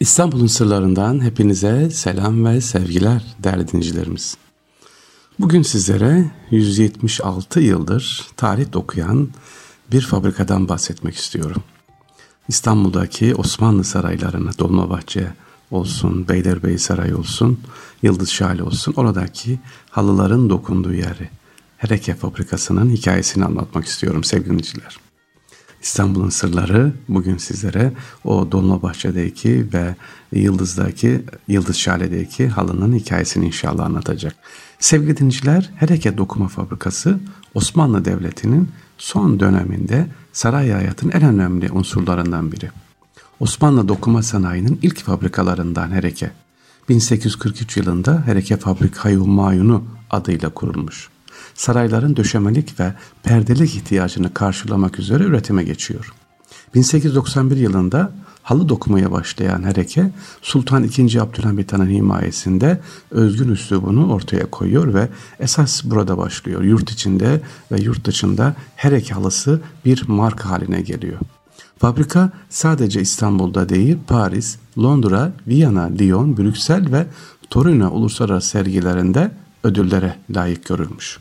İstanbul'un sırlarından hepinize selam ve sevgiler değerli dinleyicilerimiz. Bugün sizlere 176 yıldır tarih okuyan bir fabrikadan bahsetmek istiyorum. İstanbul'daki Osmanlı saraylarını, Dolmabahçe olsun, Beylerbeyi Sarayı olsun, Yıldız Şale olsun, oradaki halıların dokunduğu yeri, Hereke Fabrikası'nın hikayesini anlatmak istiyorum sevgili dinleyiciler. İstanbul'un sırları bugün sizlere o Dolmabahçe'deki ve Yıldız'daki, Yıldız Şale'deki halının hikayesini inşallah anlatacak. Sevgili dinleyiciler, Hereke Dokuma Fabrikası Osmanlı Devleti'nin son döneminde saray hayatının en önemli unsurlarından biri. Osmanlı dokuma sanayinin ilk fabrikalarından Hereke. 1843 yılında Hereke Fabrikayı Mayunu adıyla kurulmuş sarayların döşemelik ve perdelik ihtiyacını karşılamak üzere üretime geçiyor. 1891 yılında halı dokumaya başlayan Hereke, Sultan II. Abdülhamit Han'ın himayesinde özgün üslubunu ortaya koyuyor ve esas burada başlıyor. Yurt içinde ve yurt dışında Hereke halısı bir marka haline geliyor. Fabrika sadece İstanbul'da değil Paris, Londra, Viyana, Lyon, Brüksel ve Torino uluslararası sergilerinde ödüllere layık görülmüş.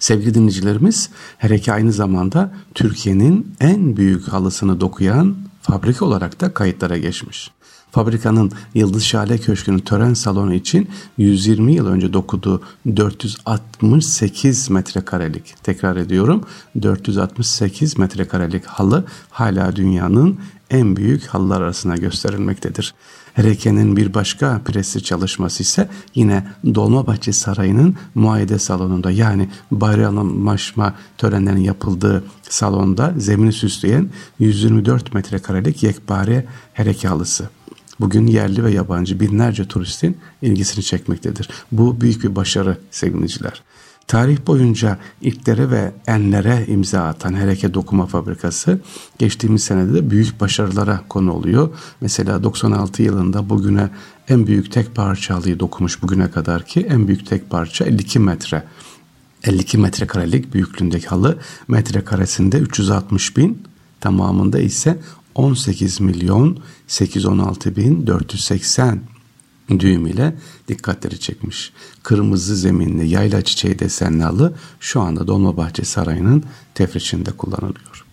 Sevgili dinleyicilerimiz, Hereke aynı zamanda Türkiye'nin en büyük halısını dokuyan fabrika olarak da kayıtlara geçmiş. Fabrikanın Yıldız Şale Köşkü'nün tören salonu için 120 yıl önce dokuduğu 468 metrekarelik, tekrar ediyorum 468 metrekarelik halı hala dünyanın en büyük halılar arasına gösterilmektedir. Hereke'nin bir başka prestij çalışması ise yine Dolmabahçe Sarayı'nın muayede salonunda yani bayramlaşma törenlerinin yapıldığı salonda zemini süsleyen 124 metrekarelik yekpare Hereke halısı. Bugün yerli ve yabancı binlerce turistin ilgisini çekmektedir. Bu büyük bir başarı sevgiliciler. Tarih boyunca ilklere ve enlere imza atan Hereke Dokuma Fabrikası geçtiğimiz senede de büyük başarılara konu oluyor. Mesela 96 yılında bugüne en büyük tek parça halıyı dokumuş bugüne kadar ki en büyük tek parça 52 metre. 52 metrekarelik büyüklüğündeki halı metrekaresinde 360 bin tamamında ise 18 milyon 816 bin 480 düğüm ile dikkatleri çekmiş. Kırmızı zeminli yayla çiçeği desenli halı şu anda Dolmabahçe Sarayı'nın tefriçinde kullanılıyor.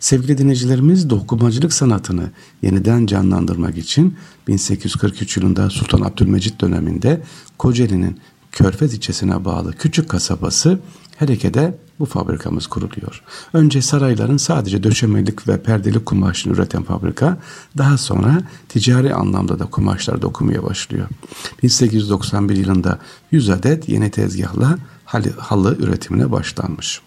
Sevgili dinleyicilerimiz dokumacılık sanatını yeniden canlandırmak için 1843 yılında Sultan Abdülmecit döneminde Kocaeli'nin Körfez ilçesine bağlı küçük kasabası Hereke'de bu fabrikamız kuruluyor. Önce sarayların sadece döşemelik ve perdelik kumaşını üreten fabrika daha sonra ticari anlamda da kumaşlar dokumaya başlıyor. 1891 yılında 100 adet yeni tezgahla halı, halı üretimine başlanmış.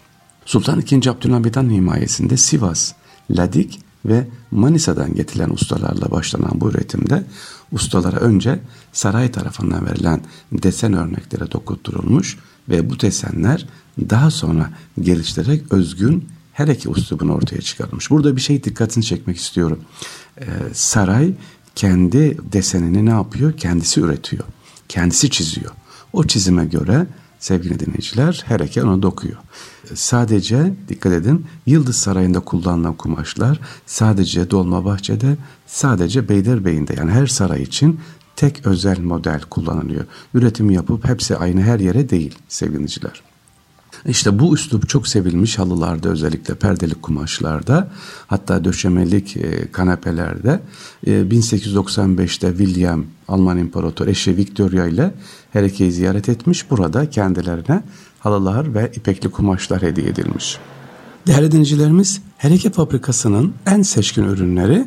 Sultan II. Abdülhamit Han himayesinde Sivas, Ladik ve Manisa'dan getirilen ustalarla başlanan bu üretimde ustalara önce saray tarafından verilen desen örneklere dokutturulmuş ve bu desenler daha sonra geliştirerek özgün her iki üslubunu ortaya çıkarmış. Burada bir şey dikkatini çekmek istiyorum. Ee, saray kendi desenini ne yapıyor? Kendisi üretiyor. Kendisi çiziyor. O çizime göre sevgili dinleyiciler her iki onu dokuyor. Sadece dikkat edin Yıldız Sarayı'nda kullanılan kumaşlar sadece Dolmabahçe'de sadece Beylerbeyi'nde yani her saray için tek özel model kullanılıyor. Üretim yapıp hepsi aynı her yere değil sevgiliciler. İşte bu üslup çok sevilmiş halılarda özellikle perdelik kumaşlarda hatta döşemelik e, kanepelerde 1895'te e, William Alman İmparator eşi Victoria ile Hereke'yi ziyaret etmiş. Burada kendilerine halılar ve ipekli kumaşlar hediye edilmiş. Değerli dinleyicilerimiz Hereke Fabrikası'nın en seçkin ürünleri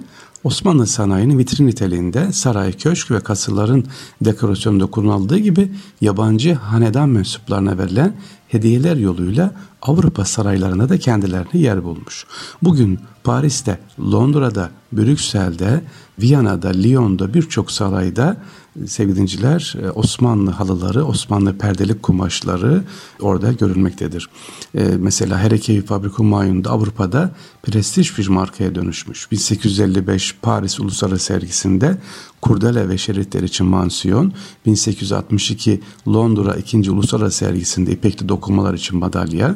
Osmanlı sanayinin vitrin niteliğinde saray, köşk ve kasırların dekorasyonunda kullanıldığı gibi yabancı hanedan mensuplarına verilen hediyeler yoluyla Avrupa saraylarına da kendilerine yer bulmuş. Bugün Paris'te, Londra'da, Brüksel'de, Viyana'da, Lyon'da birçok sarayda sevgili dinciler e, Osmanlı halıları, Osmanlı perdelik kumaşları orada görülmektedir. Ee, mesela Herekevi Fabriku Mayun'da Avrupa'da prestij bir markaya dönüşmüş. 1855 Paris Uluslararası Sergisi'nde kurdele ve şeritler için mansiyon, 1862 Londra 2. Uluslararası sergisinde ipekli dokunmalar için madalya,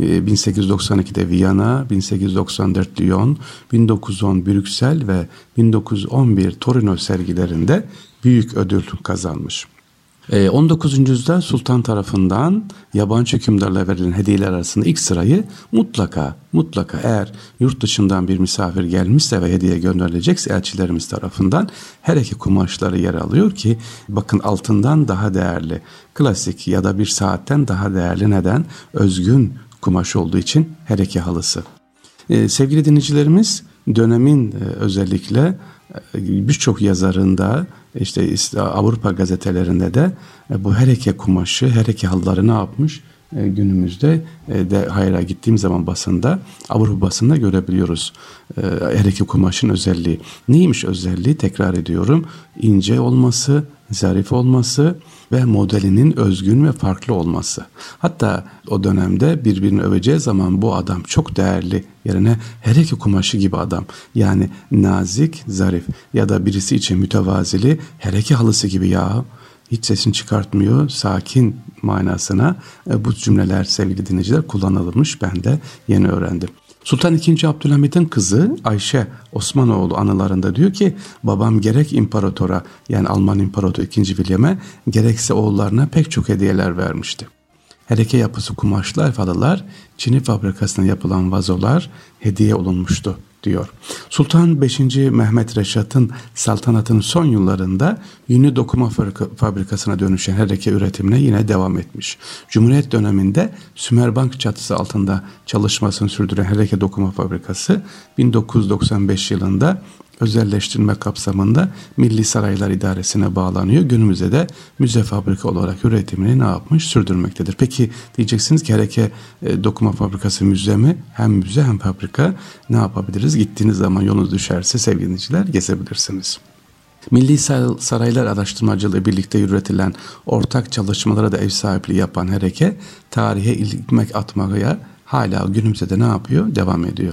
1892'de Viyana, 1894 Lyon, 1910 Brüksel ve 1911 Torino sergilerinde büyük ödül kazanmış. 19. Ee, yüzyılda sultan tarafından yabancı hükümdarla verilen hediyeler arasında ilk sırayı mutlaka mutlaka eğer yurt dışından bir misafir gelmişse ve hediye gönderilecekse elçilerimiz tarafından her iki kumaşları yer alıyor ki bakın altından daha değerli klasik ya da bir saatten daha değerli neden özgün kumaş olduğu için her iki halısı. Ee, sevgili dinleyicilerimiz dönemin e, özellikle e, birçok yazarında işte Avrupa gazetelerinde de e, bu hereke kumaşı, hereke halıları ne yapmış? E, günümüzde e, de hayra gittiğim zaman basında Avrupa basında görebiliyoruz hereke kumaşın özelliği. Neymiş özelliği? Tekrar ediyorum. ince olması, zarif olması ve modelinin özgün ve farklı olması. Hatta o dönemde birbirini öveceği zaman bu adam çok değerli yerine her iki kumaşı gibi adam. Yani nazik, zarif ya da birisi için mütevazili her iki halısı gibi ya hiç sesini çıkartmıyor, sakin manasına e, bu cümleler sevgili dinleyiciler kullanılmış. Ben de yeni öğrendim. Sultan II. Abdülhamid'in kızı Ayşe Osmanoğlu anılarında diyor ki babam gerek imparatora yani Alman İmparatoru II. William'e gerekse oğullarına pek çok hediyeler vermişti. Hereke yapısı kumaşlar falılar, Çin'i fabrikasına yapılan vazolar hediye olunmuştu diyor. Sultan 5. Mehmet Reşat'ın saltanatının son yıllarında yünlü dokuma fabrikasına dönüşen hereke üretimine yine devam etmiş. Cumhuriyet döneminde Sümerbank çatısı altında çalışmasını sürdüren hereke dokuma fabrikası 1995 yılında özelleştirme kapsamında Milli Saraylar İdaresi'ne bağlanıyor. Günümüzde de müze fabrika olarak üretimini ne yapmış? Sürdürmektedir. Peki diyeceksiniz ki Hereke e, Dokuma Fabrikası müze mi? Hem müze hem fabrika ne yapabiliriz? Gittiğiniz zaman yolunuz düşerse sevgili gezebilirsiniz. Milli Saraylar Araştırmacılığı birlikte yürütülen ortak çalışmalara da ev sahipliği yapan Hereke tarihe ilmek atmaya hala günümüzde de ne yapıyor? Devam ediyor.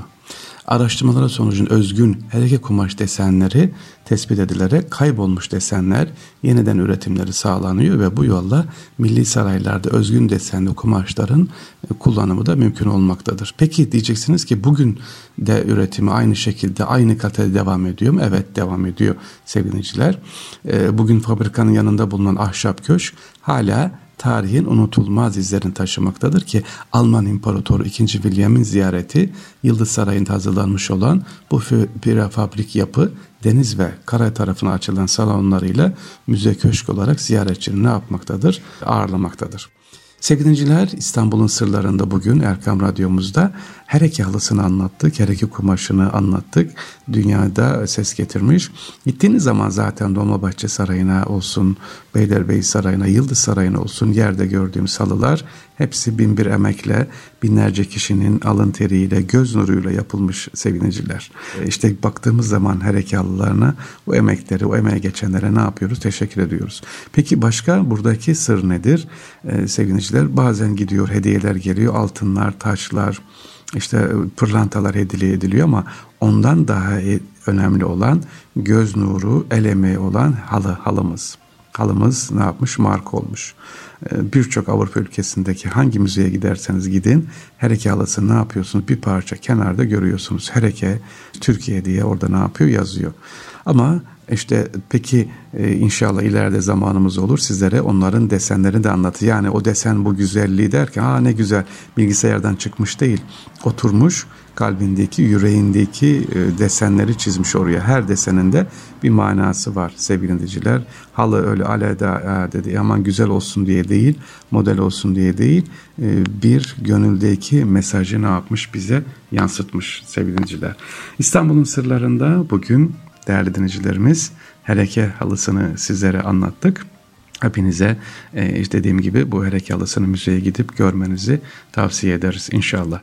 Araştırmalara sonucun özgün hereke kumaş desenleri tespit edilerek kaybolmuş desenler yeniden üretimleri sağlanıyor ve bu yolla milli saraylarda özgün desenli kumaşların e, kullanımı da mümkün olmaktadır. Peki diyeceksiniz ki bugün de üretimi aynı şekilde aynı kalitede devam ediyor mu? Evet devam ediyor sevgiliciler. E, bugün fabrikanın yanında bulunan ahşap köşk hala tarihin unutulmaz izlerini taşımaktadır ki Alman İmparatoru 2. William'in ziyareti Yıldız Sarayı'nda hazırlanmış olan bu prefabrik yapı deniz ve kara tarafına açılan salonlarıyla müze köşk olarak ziyaretçileri ne yapmaktadır? Ağırlamaktadır. Sevgili İstanbul'un sırlarında bugün Erkam Radyomuzda her iki halısını anlattık, her kumaşını anlattık. Dünyada ses getirmiş. Gittiğiniz zaman zaten Dolmabahçe Sarayı'na olsun, Beylerbeyi Sarayı'na, Yıldız Sarayı'na olsun yerde gördüğümüz halılar hepsi bin bir emekle, binlerce kişinin alın teriyle, göz nuruyla yapılmış seviniciler. E, işte baktığımız zaman her iki halılarına o emekleri, o emeğe geçenlere ne yapıyoruz? Teşekkür ediyoruz. Peki başka buradaki sır nedir? Ee, seviniciler bazen gidiyor, hediyeler geliyor, altınlar, taşlar, işte pırlantalar hediye ediliyor ama ondan daha e, önemli olan göz nuru, el emeği olan halı, halımız. Halımız ne yapmış? Marka olmuş. Ee, birçok Avrupa ülkesindeki hangi müzeye giderseniz gidin hereke halısını ne yapıyorsunuz? Bir parça kenarda görüyorsunuz. Hereke Türkiye diye orada ne yapıyor? Yazıyor. Ama işte peki e, inşallah ileride zamanımız olur sizlere onların desenlerini de anlatır. Yani o desen bu güzelliği derken ha ne güzel bilgisayardan çıkmış değil. Oturmuş kalbindeki, yüreğindeki e, desenleri çizmiş oraya. Her deseninde bir manası var sevgili dinleyiciler. Halı öyle aleda dedi aman güzel olsun diye değil, model olsun diye değil. E, bir gönüldeki mesajı ne yapmış bize yansıtmış sevgili dinleyiciler. İstanbul'un sırlarında bugün değerli dinleyicilerimiz Hereke halısını sizlere anlattık. Hepinize e, işte dediğim gibi bu Herekalısını müzeye gidip görmenizi tavsiye ederiz inşallah.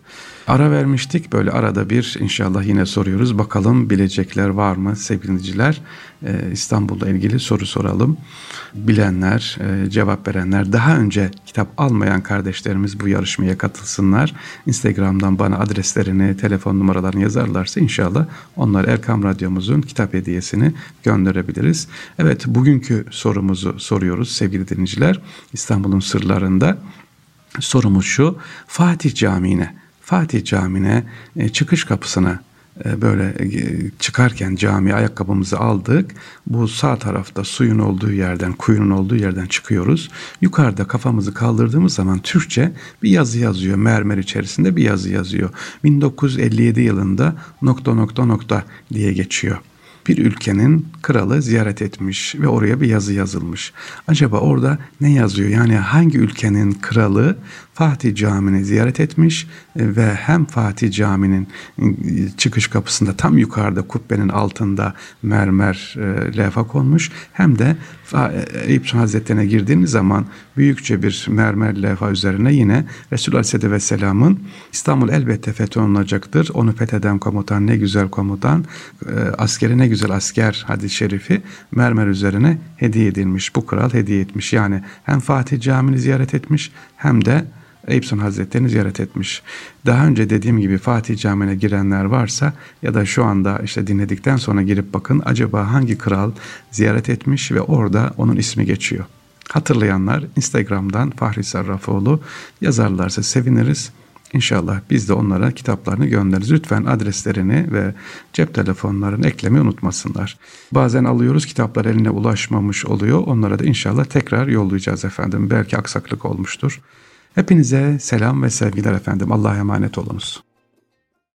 Ara vermiştik böyle arada bir inşallah yine soruyoruz. Bakalım bilecekler var mı sevgiliciler? Ee, İstanbul'la ilgili soru soralım. Bilenler, e, cevap verenler, daha önce kitap almayan kardeşlerimiz bu yarışmaya katılsınlar. Instagram'dan bana adreslerini, telefon numaralarını yazarlarsa inşallah onlar Erkam Radyomuzun kitap hediyesini gönderebiliriz. Evet bugünkü sorumuzu soruyoruz sevgili dinleyiciler. İstanbul'un sırlarında sorumuz şu. Fatih Camii'ne Fatih Camii'ne e, çıkış kapısına böyle e, çıkarken cami ayakkabımızı aldık. Bu sağ tarafta suyun olduğu yerden, kuyunun olduğu yerden çıkıyoruz. Yukarıda kafamızı kaldırdığımız zaman Türkçe bir yazı yazıyor. Mermer içerisinde bir yazı yazıyor. 1957 yılında nokta nokta nokta diye geçiyor bir ülkenin kralı ziyaret etmiş ve oraya bir yazı yazılmış. Acaba orada ne yazıyor? Yani hangi ülkenin kralı Fatih Camii'ni ziyaret etmiş e, ve hem Fatih Camii'nin e, çıkış kapısında tam yukarıda kubbenin altında mermer e, levha konmuş hem de Eyüp Hazretleri'ne girdiğiniz zaman büyükçe bir mermer levha üzerine yine Resulullah Aleyhisselatü Vesselam'ın İstanbul elbette fetholunacaktır. Onu fetheden komutan ne güzel komutan, askeri ne güzel asker hadis-i şerifi mermer üzerine hediye edilmiş. Bu kral hediye etmiş. Yani hem Fatih Camii'ni ziyaret etmiş hem de Eyüp Sultan Hazretleri'ni ziyaret etmiş. Daha önce dediğim gibi Fatih Camii'ne girenler varsa ya da şu anda işte dinledikten sonra girip bakın acaba hangi kral ziyaret etmiş ve orada onun ismi geçiyor. Hatırlayanlar Instagram'dan Fahri Sarrafoğlu yazarlarsa seviniriz. İnşallah biz de onlara kitaplarını göndeririz. Lütfen adreslerini ve cep telefonlarını eklemeyi unutmasınlar. Bazen alıyoruz kitaplar eline ulaşmamış oluyor. Onlara da inşallah tekrar yollayacağız efendim. Belki aksaklık olmuştur. Hepinize selam ve sevgiler efendim. Allah'a emanet olunuz.